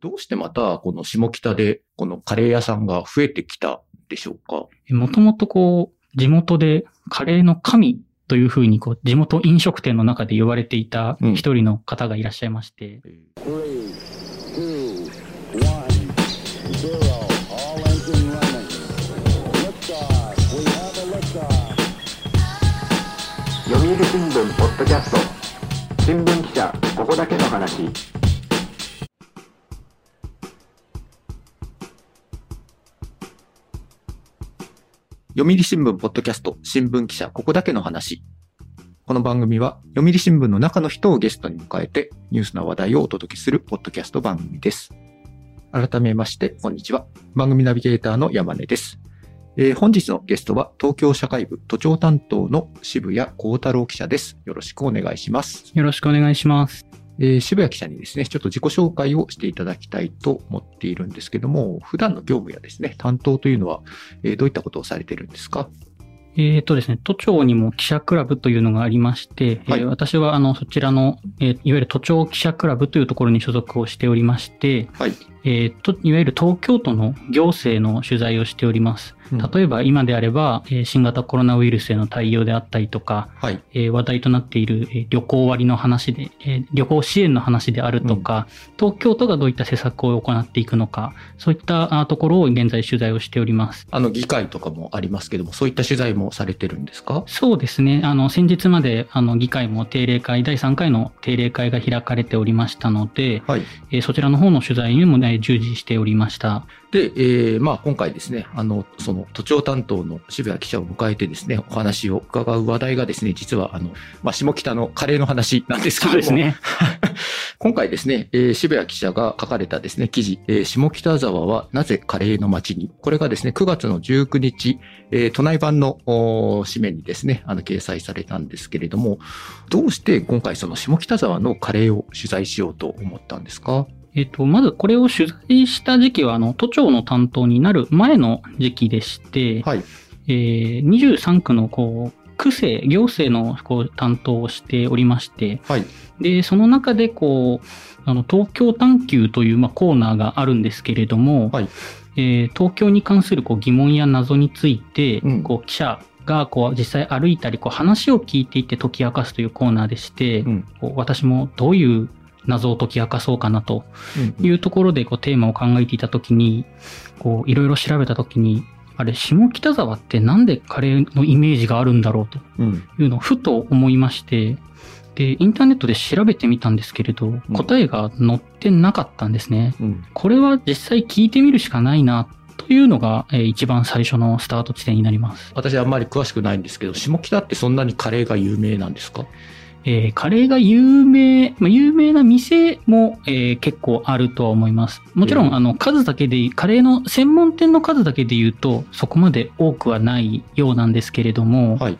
どうしてまたこの下北でこのカレー屋さんが増えてきたんでしょうか？もともとこう、地元でカレーの神というふうにこう、地元飲食店の中で呼ばれていた一人の方がいらっしゃいまして。読売新聞ポッドキャスト。新聞記者ここだけの話読売新聞ポッドキャスト新聞記者ここだけの話。この番組は読売新聞の中の人をゲストに迎えてニュースな話題をお届けするポッドキャスト番組です。改めまして、こんにちは。番組ナビゲーターの山根です。えー、本日のゲストは東京社会部都庁担当の渋谷幸太郎記者です。よろしくお願いします。よろしくお願いします。えー、渋谷記者にですね、ちょっと自己紹介をしていただきたいと思っているんですけども、普段の業務やですね、担当というのは、えー、どういったことをされているんですか？えっ、ー、とですね、都庁にも記者クラブというのがありまして、はい、えー、私はあのそちらの、えー、いわゆる都庁記者クラブというところに所属をしておりまして、はい、えー、といわゆる東京都の行政の取材をしております。例えば今であれば、え新型コロナウイルスへの対応であったりとか、はい、え話題となっている、え旅行割の話で、え旅行支援の話であるとか、うん、東京都がどういった施策を行っていくのか、そういったところを現在取材をしております。あの議会とかもありますけども、そういった取材もされてるんですか？そうですね。あの先日まであの議会も定例会、第3回の定例会が開かれておりましたので、はい、えそちらの方の取材にも、ね、従事しておりました。で、えー、まあ今回ですね、あの、その都庁担当の渋谷記者を迎えてですね、お話を伺う話題がですね、実はあの、まあ下北のカレーの話なんですけども。そうですね。今回ですね、えー、渋谷記者が書かれたですね、記事、えー、下北沢はなぜカレーの街に、これがですね、9月の19日、えー、都内版の紙面にですね、あの、掲載されたんですけれども、どうして今回その下北沢のカレーを取材しようと思ったんですか？えっ、と、まずこれを取材した時期は、あの、都庁の担当になる前の時期でして、はい。えー、23区の、こう、区政、行政のこう担当をしておりまして、はい。で、その中で、こう、あの、東京探求という、まあ、コーナーがあるんですけれども、はい。えー、東京に関するこう疑問や謎について、うん、こう記者がこう実際歩いたりこう話を聞いていって解き明かすというコーナーでして、うん、こう私もどういう謎を解き明かそうかなというところでこうテーマを考えていたときに、いろいろ調べたときに、あれ、下北沢ってなんでカレーのイメージがあるんだろうというのをふと思いまして、で、インターネットで調べてみたんですけれど、答えが載ってなかったんですね。うん、これは実際聞いてみるしかないなというのが、えー、一番最初のスタート地点になります。私あんまり詳しくないんですけど、下北ってそんなにカレーが有名なんですか？えー、カレーが有名、まあ、有名な店も、えー、結構あるとは思います。もちろん、あの、数だけで、カレーの専門店の数だけで言うと、そこまで多くはないようなんですけれども、はい、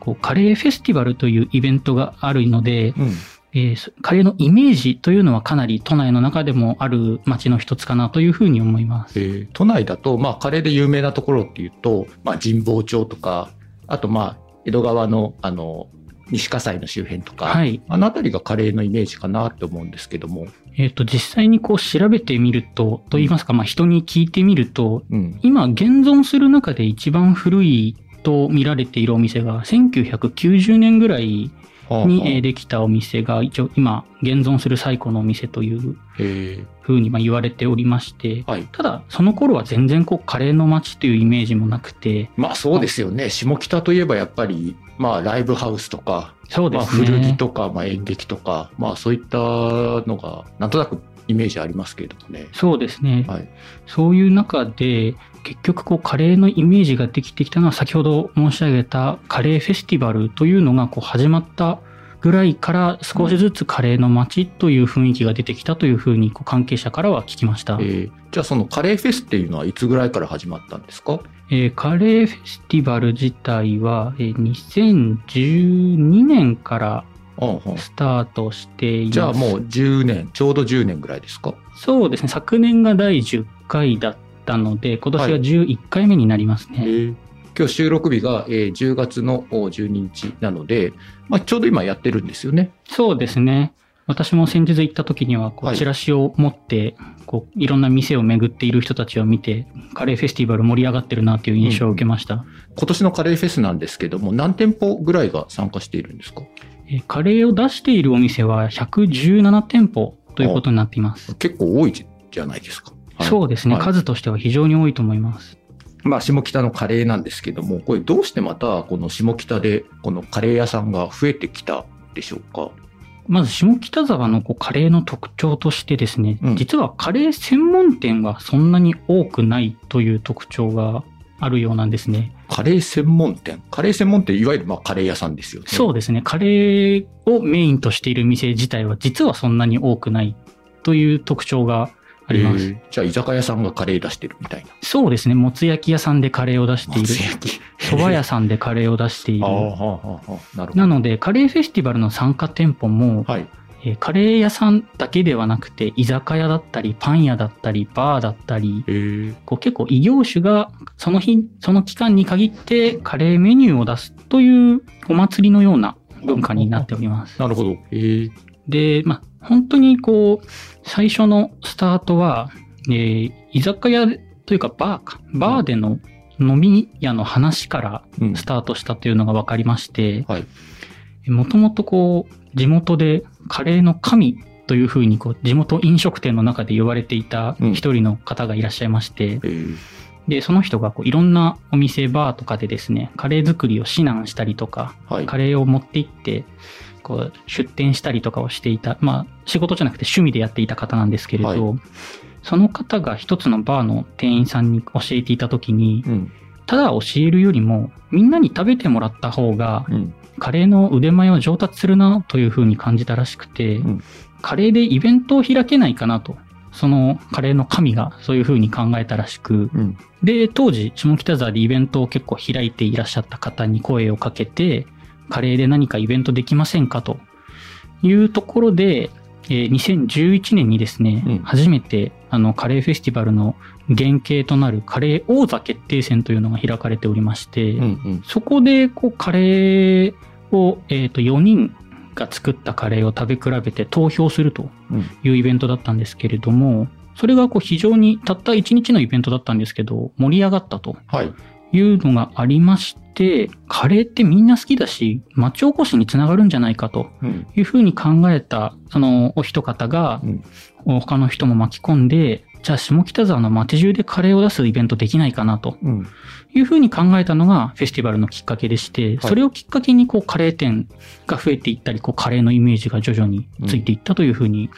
こうカレーフェスティバルというイベントがあるので、うんえー、カレーのイメージというのはかなり都内の中でもある街の一つかなというふうに思います。えー、都内だと、まあ、カレーで有名なところっていうと、まあ、神保町とか、あと、まあ、江戸川の、あの、西葛西の周辺とか、はい、あの辺りがカレーのイメージかなと思うんですけども。えっ、ー、と、実際にこう調べてみると、と言いますか、まあ人に聞いてみると、うん、今現存する中で一番古いと見られているお店が1990年ぐらいにできたお店が一応今現存する最古のお店というふうに言われておりまして、はい、ただその頃は全然こうカレーの街というイメージもなくてまあそうですよね下北といえばやっぱりまあライブハウスとかそうですね、まあ、古着とか、まあ、演劇とかまあそういったのがなんとなくイメージありますけれどもね。そうですね。はい、そういう中で、結局こうカレーのイメージができてきたのは先ほど申し上げたカレーフェスティバルというのがこう始まったぐらいから少しずつカレーの街という雰囲気が出てきたというふうに関係者からは聞きました。えー、じゃあそのカレーフェスっていうのはいつぐらいから始まったんですか？えー、カレーフェスティバル自体は、えー、2012年からスタートしています。じゃあもう10年、ちょうど10年ぐらいですか？そうですね。昨年が第10回だったので、今年は11回目になりますね。はい今日収録日が10月の12日なので、まあ、ちょうど今やってるんですよね。そうですね。私も先日行った時には、こう、チラシを持って、こう、いろんな店を巡っている人たちを見て、カレーフェスティバル盛り上がってるなっていう印象を受けました。うん、今年のカレーフェスなんですけども、何店舗ぐらいが参加しているんですか？えカレーを出しているお店は117店舗ということになっています。結構多いじゃないですか。はい、そうですね、はい、数としては非常に多いと思います。まあ、下北のカレーなんですけども、これどうしてまたこの下北でこのカレー屋さんが増えてきたでしょうか？まず下北沢のこうカレーの特徴としてですね、うん、実はカレー専門店がそんなに多くないという特徴があるようなんですね。カレー専門店？カレー専門店、いわゆるまあカレー屋さんですよね。そうですね。カレーをメインとしている店自体は実はそんなに多くないという特徴があります。じゃあ居酒屋さんがカレー出してるみたいな。そうですね。もつ焼き屋さんでカレーを出している。蕎麦屋さんでカレーを出している。なので、カレーフェスティバルの参加店舗も、はい、えー、カレー屋さんだけではなくて、居酒屋だったり、パン屋だったり、バーだったり、こう結構異業種がその日、その期間に限ってカレーメニューを出すというお祭りのような文化になっております。なるほど。で、まあ、本当にこう、最初のスタートは、えー、居酒屋というかバーか、バーでの飲み屋の話からスタートしたというのが分かりまして、もともとこう、地元でカレーの神というふうにこう地元飲食店の中で言われていた一人の方がいらっしゃいまして、うん、で、その人がこういろんなお店、バーとかでですね、カレー作りを指南したりとか、はい、カレーを持って行って、こう出店したりとかをしていた、まあ仕事じゃなくて趣味でやっていた方なんですけれど、はい、その方が一つのバーの店員さんに教えていた時に、うん、ただ教えるよりもみんなに食べてもらった方が、カレーの腕前を上達するなというふうに感じたらしくて、うん、カレーでイベントを開けないかなと。そのカレーの神がそういうふうに考えたらしく、うん、で、当時、下北沢でイベントを結構開いていらっしゃった方に声をかけて、カレーで何かイベントできませんかと。いうところで、えー、2011年にですね、うん、初めてあのカレーフェスティバルの原型となるカレー王座決定戦というのが開かれておりまして、うんうん、そこでこうカレーを、えー、と4人が作ったカレーを食べ比べて投票するというイベントだったんですけれども、それがこう非常にたった1日のイベントだったんですけど、盛り上がったとい。うのがありまして、カレーってみんな好きだし、町おこしにつながるんじゃないかというふうに考えた、そのお一方が、他の人も巻き込んで、じゃあ下北沢の街中でカレーを出すイベントできないかなというふうに考えたのがフェスティバルのきっかけでして、それをきっかけにこうカレー店が増えていったり、こうカレーのイメージが徐々についていったというふうに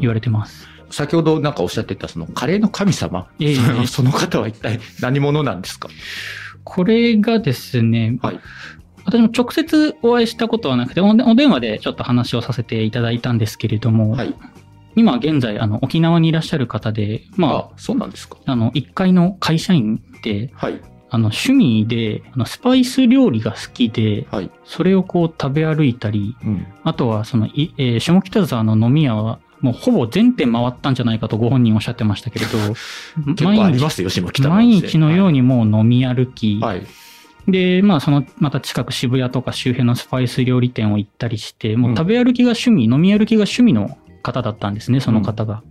言われてます。うんうん、先ほどなんかおっしゃってたそのカレーの神様、えー、その方は一体何者なんですか？これがですね、はい、私も直接お会いしたことはなくてお、お電話でちょっと話をさせていただいたんですけれども、はい、今現在、あの、沖縄にいらっしゃる方で、まあ、そうなんですか。あの、1階の会社員で、はい。あの、趣味で、あの、スパイス料理が好きで、はい。それをこう食べ歩いたり、うん。あとは、その、いえー、下北沢の飲み屋は、もうほぼ全店回ったんじゃないかとご本人おっしゃってましたけれど、毎日、毎日のようにもう飲み歩き、はい。で、まあ、その、また近く渋谷とか周辺のスパイス料理店を行ったりして、もう食べ歩きが趣味、うん、飲み歩きが趣味の方だったんですね、その方が。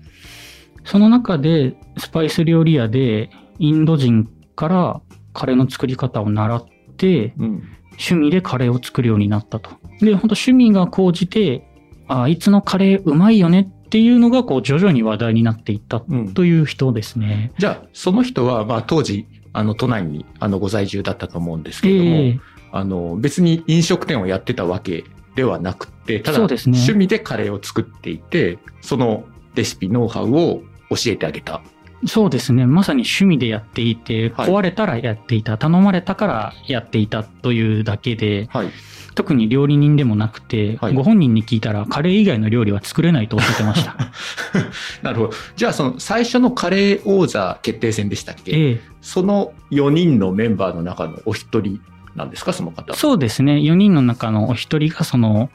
うん、その中で、スパイス料理屋で、インド人からカレーの作り方を習って、うん、趣味でカレーを作るようになったと。で、本当趣味が高じて、ああいつのカレーうまいよねっていうのが、こう、徐々に話題になっていったという人ですね。うん、じゃあ、その人は、まあ、当時、あの、都内に、あの、ご在住だったと思うんですけれども、えー、あの、別に飲食店をやってたわけではなくて、ただ、趣味でカレーを作っていて、そのレシピ、ノウハウを教えてあげた。そうですね。まさに趣味でやっていて、壊れたらやっていた、はい、頼まれたからやっていたというだけで、はい、特に料理人でもなくて、はい、ご本人に聞いたらカレー以外の料理は作れないとおっしゃってました。なるほど。じゃあその最初のカレー王座決定戦でしたっけ、ええ、その4人のメンバーの中のお一人なんですか、その方そうですね。4人の中のお一人が、その、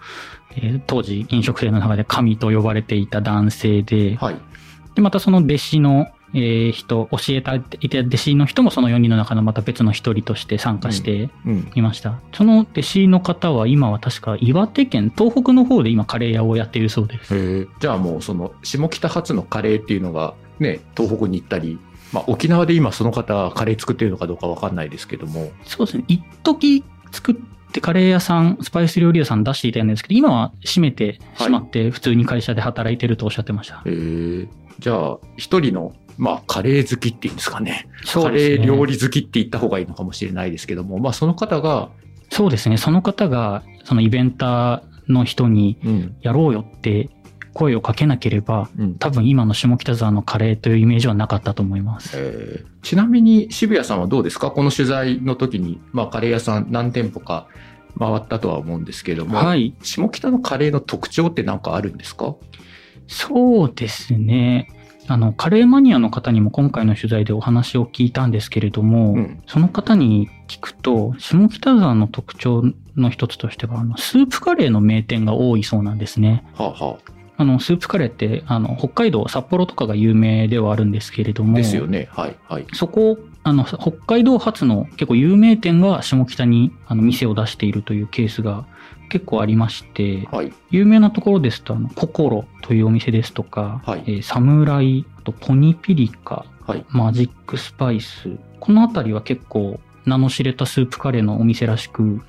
えー、当時飲食店の中で神と呼ばれていた男性で、はい、で、またその弟子の、えー、人、教えた、いた弟子の人もその4人の中のまた別の1人として参加していました。うんうん、その弟子の方は今は確か岩手県、東北の方で今カレー屋をやっているそうです。じゃあもうその下北発のカレーっていうのがね、東北に行ったり、まあ、沖縄で今その方カレー作ってるのかどうかわかんないですけども。そうですね。一時作ってカレー屋さん、スパイス料理屋さん出していたんですけど、今は閉めてしまって、普通に会社で働いてるとおっしゃってました。へ、はい、えじゃあ、一人の、まあ、カレー好きっていうんですかね。ねカレー料理好きって言った方がいいのかもしれないですけども、まあ、その方が、そうですね。その方が、そのイベンターの人に、やろうよって声をかけなければ、うん、多分今の下北沢のカレーというイメージはなかったと思います。えー、ちなみに渋谷さんはどうですか？この取材の時に、まあ、カレー屋さん何店舗か回ったとは思うんですけども、はい、下北のカレーの特徴って何かあるんですか？そうですね。あの、カレーマニアの方にも今回の取材でお話を聞いたんですけれども、うん、その方に聞くと、下北沢の特徴の一つとしては、あの、スープカレーの名店が多いそうなんですね。はあはああの、スープカレーって、あの、北海道、札幌とかが有名ではあるんですけれども。ですよね。はい、はい。そこ、あの、北海道発の結構有名店が下北に、あの、店を出しているというケースが結構ありまして、はい、有名なところですと、あの、心というお店ですとか、はい、えー、サムライ、あと、ポニピリカ、はい、マジックスパイス、このあたりは結構名の知れたスープカレーのお店らしく、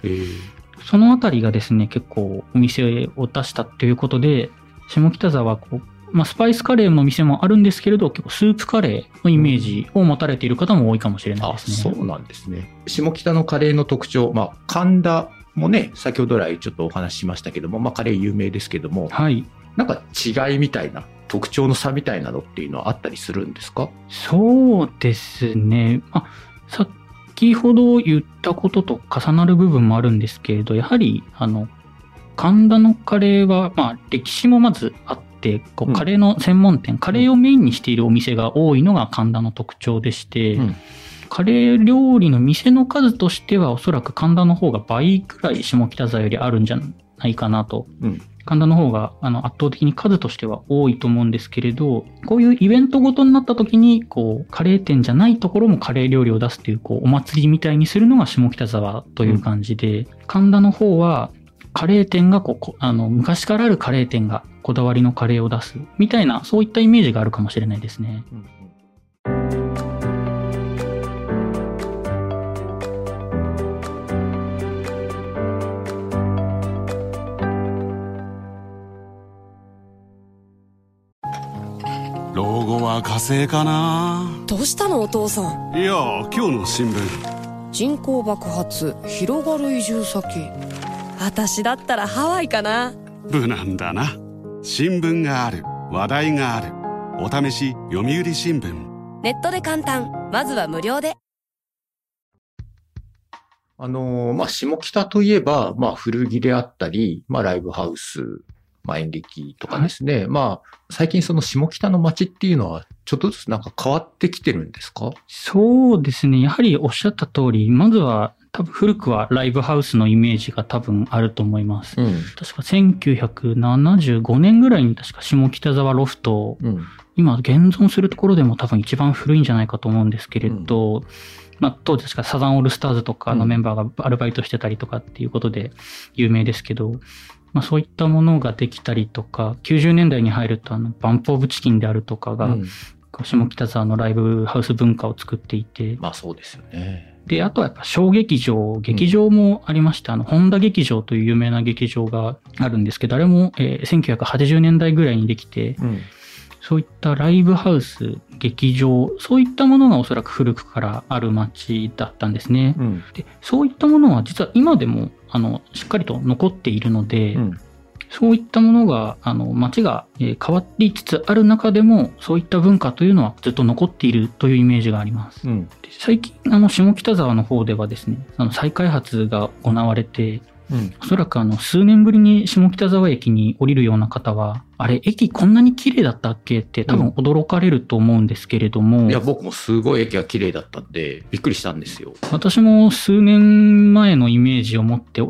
そのあたりがですね、結構お店を出したということで、下北沢はこう、まあ、スパイスカレーの店もあるんですけれど、結構スープカレーのイメージを持たれている方も多いかもしれないですね。そうなんですね。下北のカレーの特徴、まあ、神田もね、先ほど来ちょっとお話ししましたけども、まあ、カレー有名ですけども、はい。なんか違いみたいな、特徴の差みたいなのっていうのはあったりするんですか？そうですね。あ、さっきほど言ったことと重なる部分もあるんですけれど、やはり、あの、神田のカレーは、まあ、歴史もまずあって、こうカレーの専門店、うん、カレーをメインにしているお店が多いのが神田の特徴でして、うん、カレー料理の店の数としてはおそらく神田の方が倍くらい下北沢よりあるんじゃないかなと。うん、神田の方があの圧倒的に数としては多いと思うんですけれど、こういうイベントごとになった時に、こう、カレー店じゃないところもカレー料理を出すっていう、こう、お祭りみたいにするのが下北沢という感じで、神田の方は、カレー店がこう、あの、昔からあるカレー店がこだわりのカレーを出す、みたいな、そういったイメージがあるかもしれないですね。うん老後は火星かな？どうしたのお父さん？いや今日の新聞。人口爆発広がる移住先私だったらハワイかな。無難だな。新聞がある。話題がある。お試し読売新聞。ネットで簡単。まずは無料で。あのまあ、下北といえば、まあ、古着であったり、まあ、ライブハウス、まあ、演劇とかですね。はい、まあ、最近その下北の街っていうのは、ちょっとずつなんか変わってきてるんですか？そうですね。やはりおっしゃった通り、まずは多分古くはライブハウスのイメージが多分あると思います。うん、確か1975年ぐらいに確か下北沢ロフト、うん、今現存するところでも多分一番古いんじゃないかと思うんですけれど、うん、まあ当時確かサザンオールスターズとかのメンバーがアルバイトしてたりとかっていうことで有名ですけど、まあそういったものができたりとか、90年代に入るとあのバンプオブチキンであるとかが、下北沢のライブハウス文化を作っていて。まあそうですよね。で、あとはやっぱ小劇場、劇場もありまして、うん、あの、本田劇場という有名な劇場があるんですけど、あれも、えー、1980年代ぐらいにできて、うん、そういったライブハウス、劇場、そういったものがおそらく古くからある街だったんですね。うん、でそういったものは実は今でも、あの、しっかりと残っているので、そういったものが、あの、街が変わりつつある中でも、そういった文化というのはずっと残っているというイメージがあります。うん、最近、あの、下北沢の方ではですね、あの、再開発が行われて、うん、おそらくあの、数年ぶりに下北沢駅に降りるような方は、あれ、駅こんなに綺麗だったっけ？って多分驚かれると思うんですけれども。うん、いや、僕もすごい駅が綺麗だったんで、びっくりしたんですよ。私も数年前のイメージを持って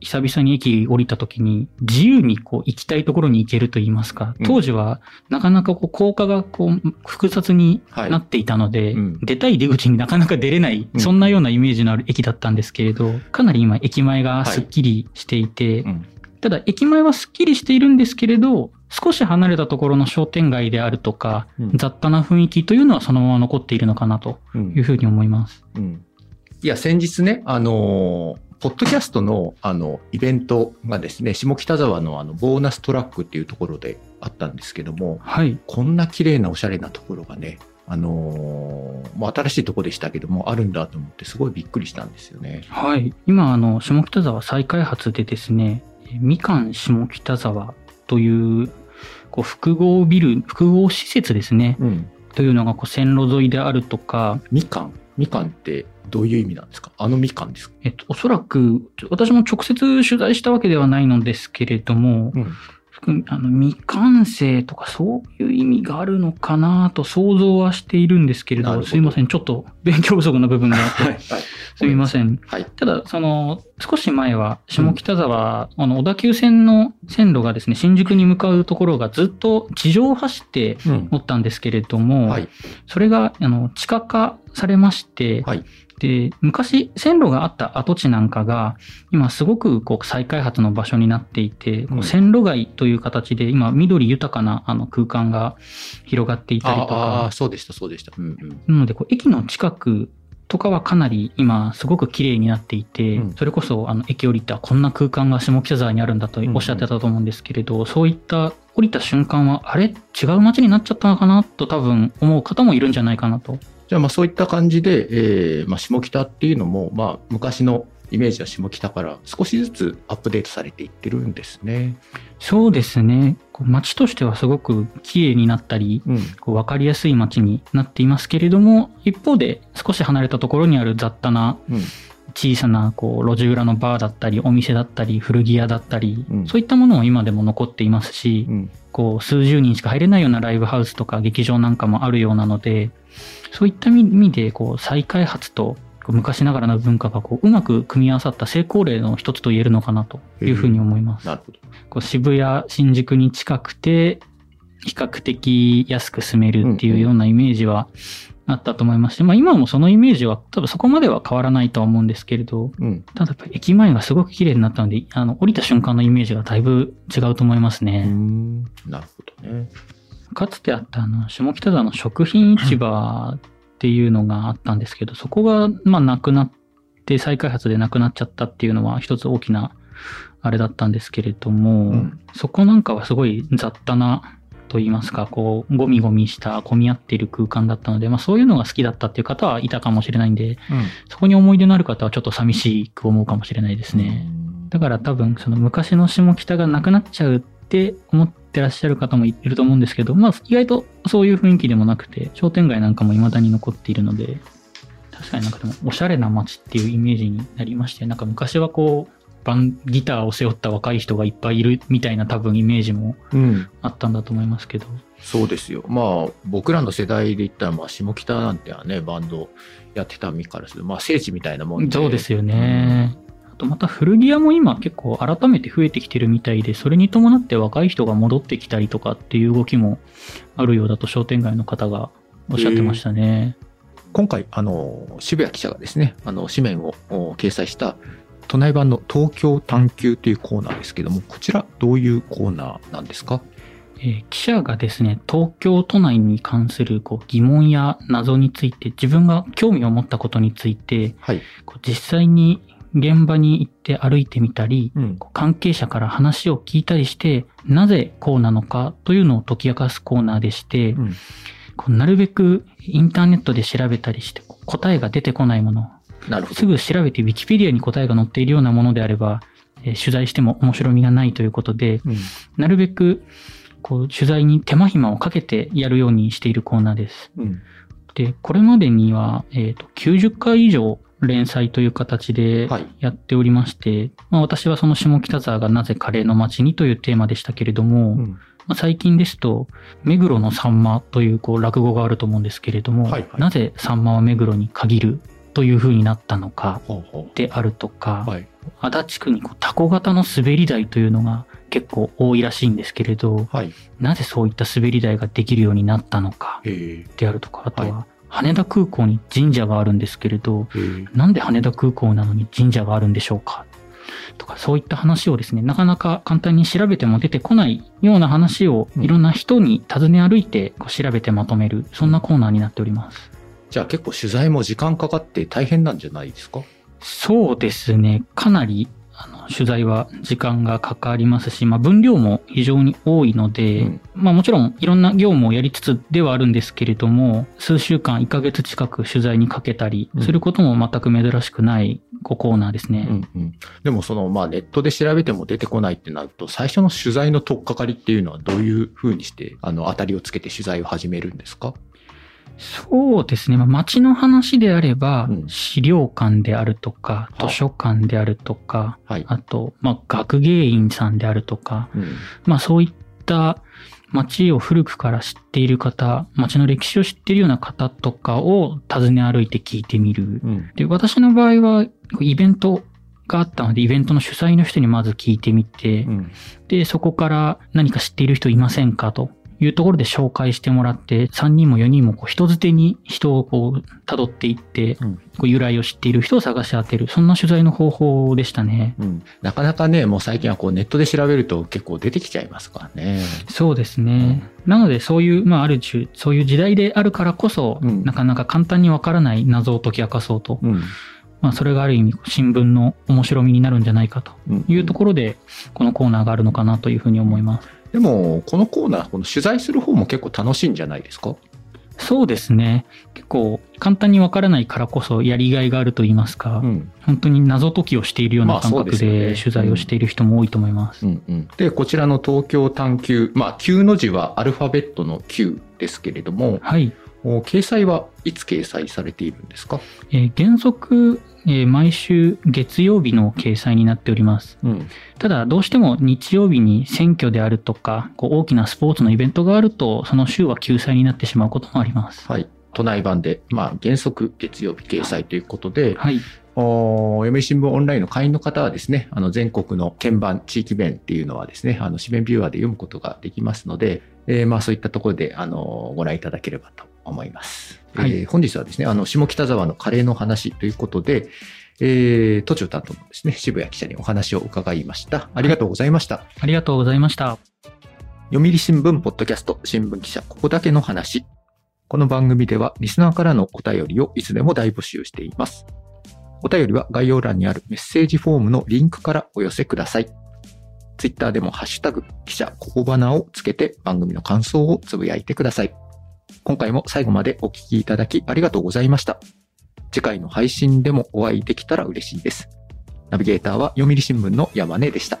久々に駅降りた時に、自由にこう行きたいところに行けると言いますか、当時はなかなかこう高架がこう複雑になっていたので、はいうん、出たい出口になかなか出れない、そんなようなイメージのある駅だったんですけれど、かなり今駅前がスッキリしていて、はいうん、ただ駅前はスッキリしているんですけれど、少し離れたところの商店街であるとか、うん、雑多な雰囲気というのはそのまま残っているのかなというふうに思います。いや、先日ね、あのーポッドキャストの、あの、イベントがですね、下北沢のあの、ボーナストラックっていうところであったんですけども、はい。こんな綺麗なおしゃれなところがね、あのー、もう新しいところでしたけども、あるんだと思って、すごいびっくりしたんですよね。はい。今、あの、下北沢再開発でですね、みかん下北沢という、こう、複合ビル、複合施設ですね。うん。というのが、こう、線路沿いであるとか。みかん？みかんってどういう意味なんですか？あのみかんですか？えっと、おそらく、私も直接取材したわけではないのですけれども、うん。あの未完成とかそういう意味があるのかなと想像はしているんですけれど、ど。すいません。ちょっと勉強不足の部分があって、はいはい、すみません。はい、ただ、その、少し前は下北沢、うん、あの、小田急線の線路がですね、新宿に向かうところがずっと地上を走っておったんですけれども、うんはい、それが、あの、地下化されまして、はい、で、昔線路があった跡地なんかが、今すごくこう再開発の場所になっていて、うん、線路街という形で今緑豊かなあの空間が広がっていたりとか。ああ、そうでした、そうでした。うんうん、なのでこう、駅の近くとかはかなり今すごく綺麗になっていて、うん、それこそあの駅降りたこんな空間が下北沢にあるんだとおっしゃってたと思うんですけれど、うんうん、そういった降りた瞬間は、あれ？違う街になっちゃったのかな？と多分思う方もいるんじゃないかなとじゃあまあそういった感じで、えー、まあ下北っていうのも、まあ昔のイメージは下北から少しずつアップデートされていってるんですね。そうですね。街としてはすごく綺麗になったり、うん、こう分かりやすい街になっていますけれども、一方で少し離れたところにある雑多な、小さなこう路地裏のバーだったり、お店だったり、古着屋だったり、うん、そういったものも今でも残っていますし、うん、こう数十人しか入れないようなライブハウスとか劇場なんかもあるようなので、そういった意味で、こう、再開発と昔ながらの文化がこううまく組み合わさった成功例の一つと言えるのかなというふうに思います。なるほど。こう渋谷、新宿に近くて、比較的安く住めるっていうようなイメージはあったと思いますし、まあ今もそのイメージは多分そこまでは変わらないとは思うんですけれど、うん、ただやっぱり駅前がすごく綺麗になったので、あの、降りた瞬間のイメージがだいぶ違うと思いますね。なるほどね。かつてあったあの、下北沢の食品市場っていうのがあったんですけど、そこが、まあ、なくなって、再開発でなくなっちゃったっていうのは一つ大きな、あれだったんですけれども、うん、そこなんかはすごい雑多な、と言いますか、こう、ゴミゴミした、混み合っている空間だったので、まあそういうのが好きだったっていう方はいたかもしれないんで、うん、そこに思い出のある方はちょっと寂しく思うかもしれないですね。だから多分、その昔の下北がなくなっちゃうって思っってらっしゃる方もいると思うんですけど、まあ、意外とそういう雰囲気でもなくて、商店街なんかも未だに残っているので、確かになんかでも、おしゃれな街っていうイメージになりまして、なんか昔はこう、バン、ギターを背負った若い人がいっぱいいるみたいな多分イメージもあったんだと思いますけど。うん、そうですよ。まあ、僕らの世代で言ったら、まあ、下北なんてはね、バンドやってた身からするまあ、聖地みたいなもんで。そうですよね。うんとまた古着屋も今結構改めて増えてきてるみたいで、それに伴って若い人が戻ってきたりとかっていう動きもあるようだと商店街の方がおっしゃってましたね。今回、あの、渋谷記者がですね、あの、紙面を掲載した都内版の東京探求というコーナーですけども、こちらどういうコーナーなんですか？えー、記者がですね、東京都内に関するこう疑問や謎について、自分が興味を持ったことについて、はい、こう実際に現場に行って歩いてみたり、うん、関係者から話を聞いたりして、なぜこうなのかというのを解き明かすコーナーでして、うん、なるべくインターネットで調べたりして答えが出てこないもの、なるほど。すぐ調べて Wikipedia に答えが載っているようなものであれば、えー、取材しても面白みがないということで、うん、なるべくこう取材に手間暇をかけてやるようにしているコーナーです。で、これまでには、えーと90回以上連載という形でやっておりまして、はい、まあ、私はその下北沢がなぜカレーの街にというテーマでしたけれども、うん、まあ、最近ですと、目黒のサンマというこう落語があると思うんですけれども、はいはい、なぜサンマは目黒に限るというふうになったのかであるとか、はい、足立区にこうタコ型の滑り台というのが結構多いらしいんですけれど、はい、なぜそういった滑り台ができるようになったのかであるとか、あとは、羽田空港に神社があるんですけれど、なんで羽田空港なのに神社があるんでしょうか？とか、そういった話をですね、なかなか簡単に調べても出てこないような話を、いろんな人に尋ね歩いてこう調べてまとめる、そんなコーナーになっております。じゃあ結構取材も時間かかって大変なんじゃないですか？そうですね。かなり取材は時間がかかりますし、まあ、分量も非常に多いので、うん、まあ、もちろんいろんな業務をやりつつではあるんですけれども、数週間、1ヶ月近く取材にかけたりすることも全く珍しくないコーナーですね。うんうん、でもその、まあ、ネットで調べても出てこないってなると、最初の取材の取っかかりっていうのはどういうふうにして、あの、当たりをつけて取材を始めるんですか？そうですね。まあ、町の話であれば、うん、資料館であるとか、図書館であるとか、はい、あと、まあ、学芸員さんであるとか、うん、まあ、そういった町を古くから知っている方、町の歴史を知っているような方とかを訪ね歩いて聞いてみる。うん、で私の場合は、イベントがあったので、イベントの主催の人にまず聞いてみて、うん、で、そこから何か知っている人いませんかというところで紹介してもらって、3人も4人もこう人づてに人をこう辿っていって、うん、こう由来を知っている人を探し当てる、そんな取材の方法でしたね。うん、なかなかね、もう最近はこうネットで調べると結構出てきちゃいますからね。そうですね。うん、なのでそういう、まあある種、そういう時代であるからこそ、なかなか簡単にわからない謎を解き明かそうと。まあ、それがある意味新聞の面白みになるんじゃないかというところで、このコーナーがあるのかなというふうに思います。でも、このコーナー、この取材する方も結構楽しいんじゃないですか？そうですね。結構簡単にわからないからこそやりがいがあると言いますか、うん、本当に謎解きをしているような感覚で取材をしている人も多いと思います。うんうん、で、こちらの東京探求、まあ、9の字はアルファベットの9ですけれども、はい。掲載はいつ掲載されているんですか、えー、原則えー、毎週月曜日の掲載になっております。うん、ただ、どうしても日曜日に選挙であるとか、こう大きなスポーツのイベントがあると、その週は休載になってしまうこともあります。はい。都内版で、まあ、原則月曜日掲載ということで、はい。お読売新聞オンラインの会員の方はですね、あの全国の鍵盤、地域弁っていうのはですね、あの紙面ビューアーで読むことができますので、えー、まあそういったところで、あの、ご覧いただければと思います。はい、えー、本日はですね、あの、下北沢のカレーの話ということで、えー、都庁担当のですね、渋谷記者にお話を伺いました。ありがとうございました。はい、ありがとうございました。読売新聞ポッドキャスト新聞記者ここだけの話。この番組ではリスナーからのお便りをいつでも大募集しています。お便りは概要欄にあるメッセージフォームのリンクからお寄せください。ツイッターでもハッシュタグ記者ここばなをつけて番組の感想をつぶやいてください。今回も最後までお聴きいただきありがとうございました。次回の配信でもお会いできたら嬉しいです。ナビゲーターは読売新聞の山根でした。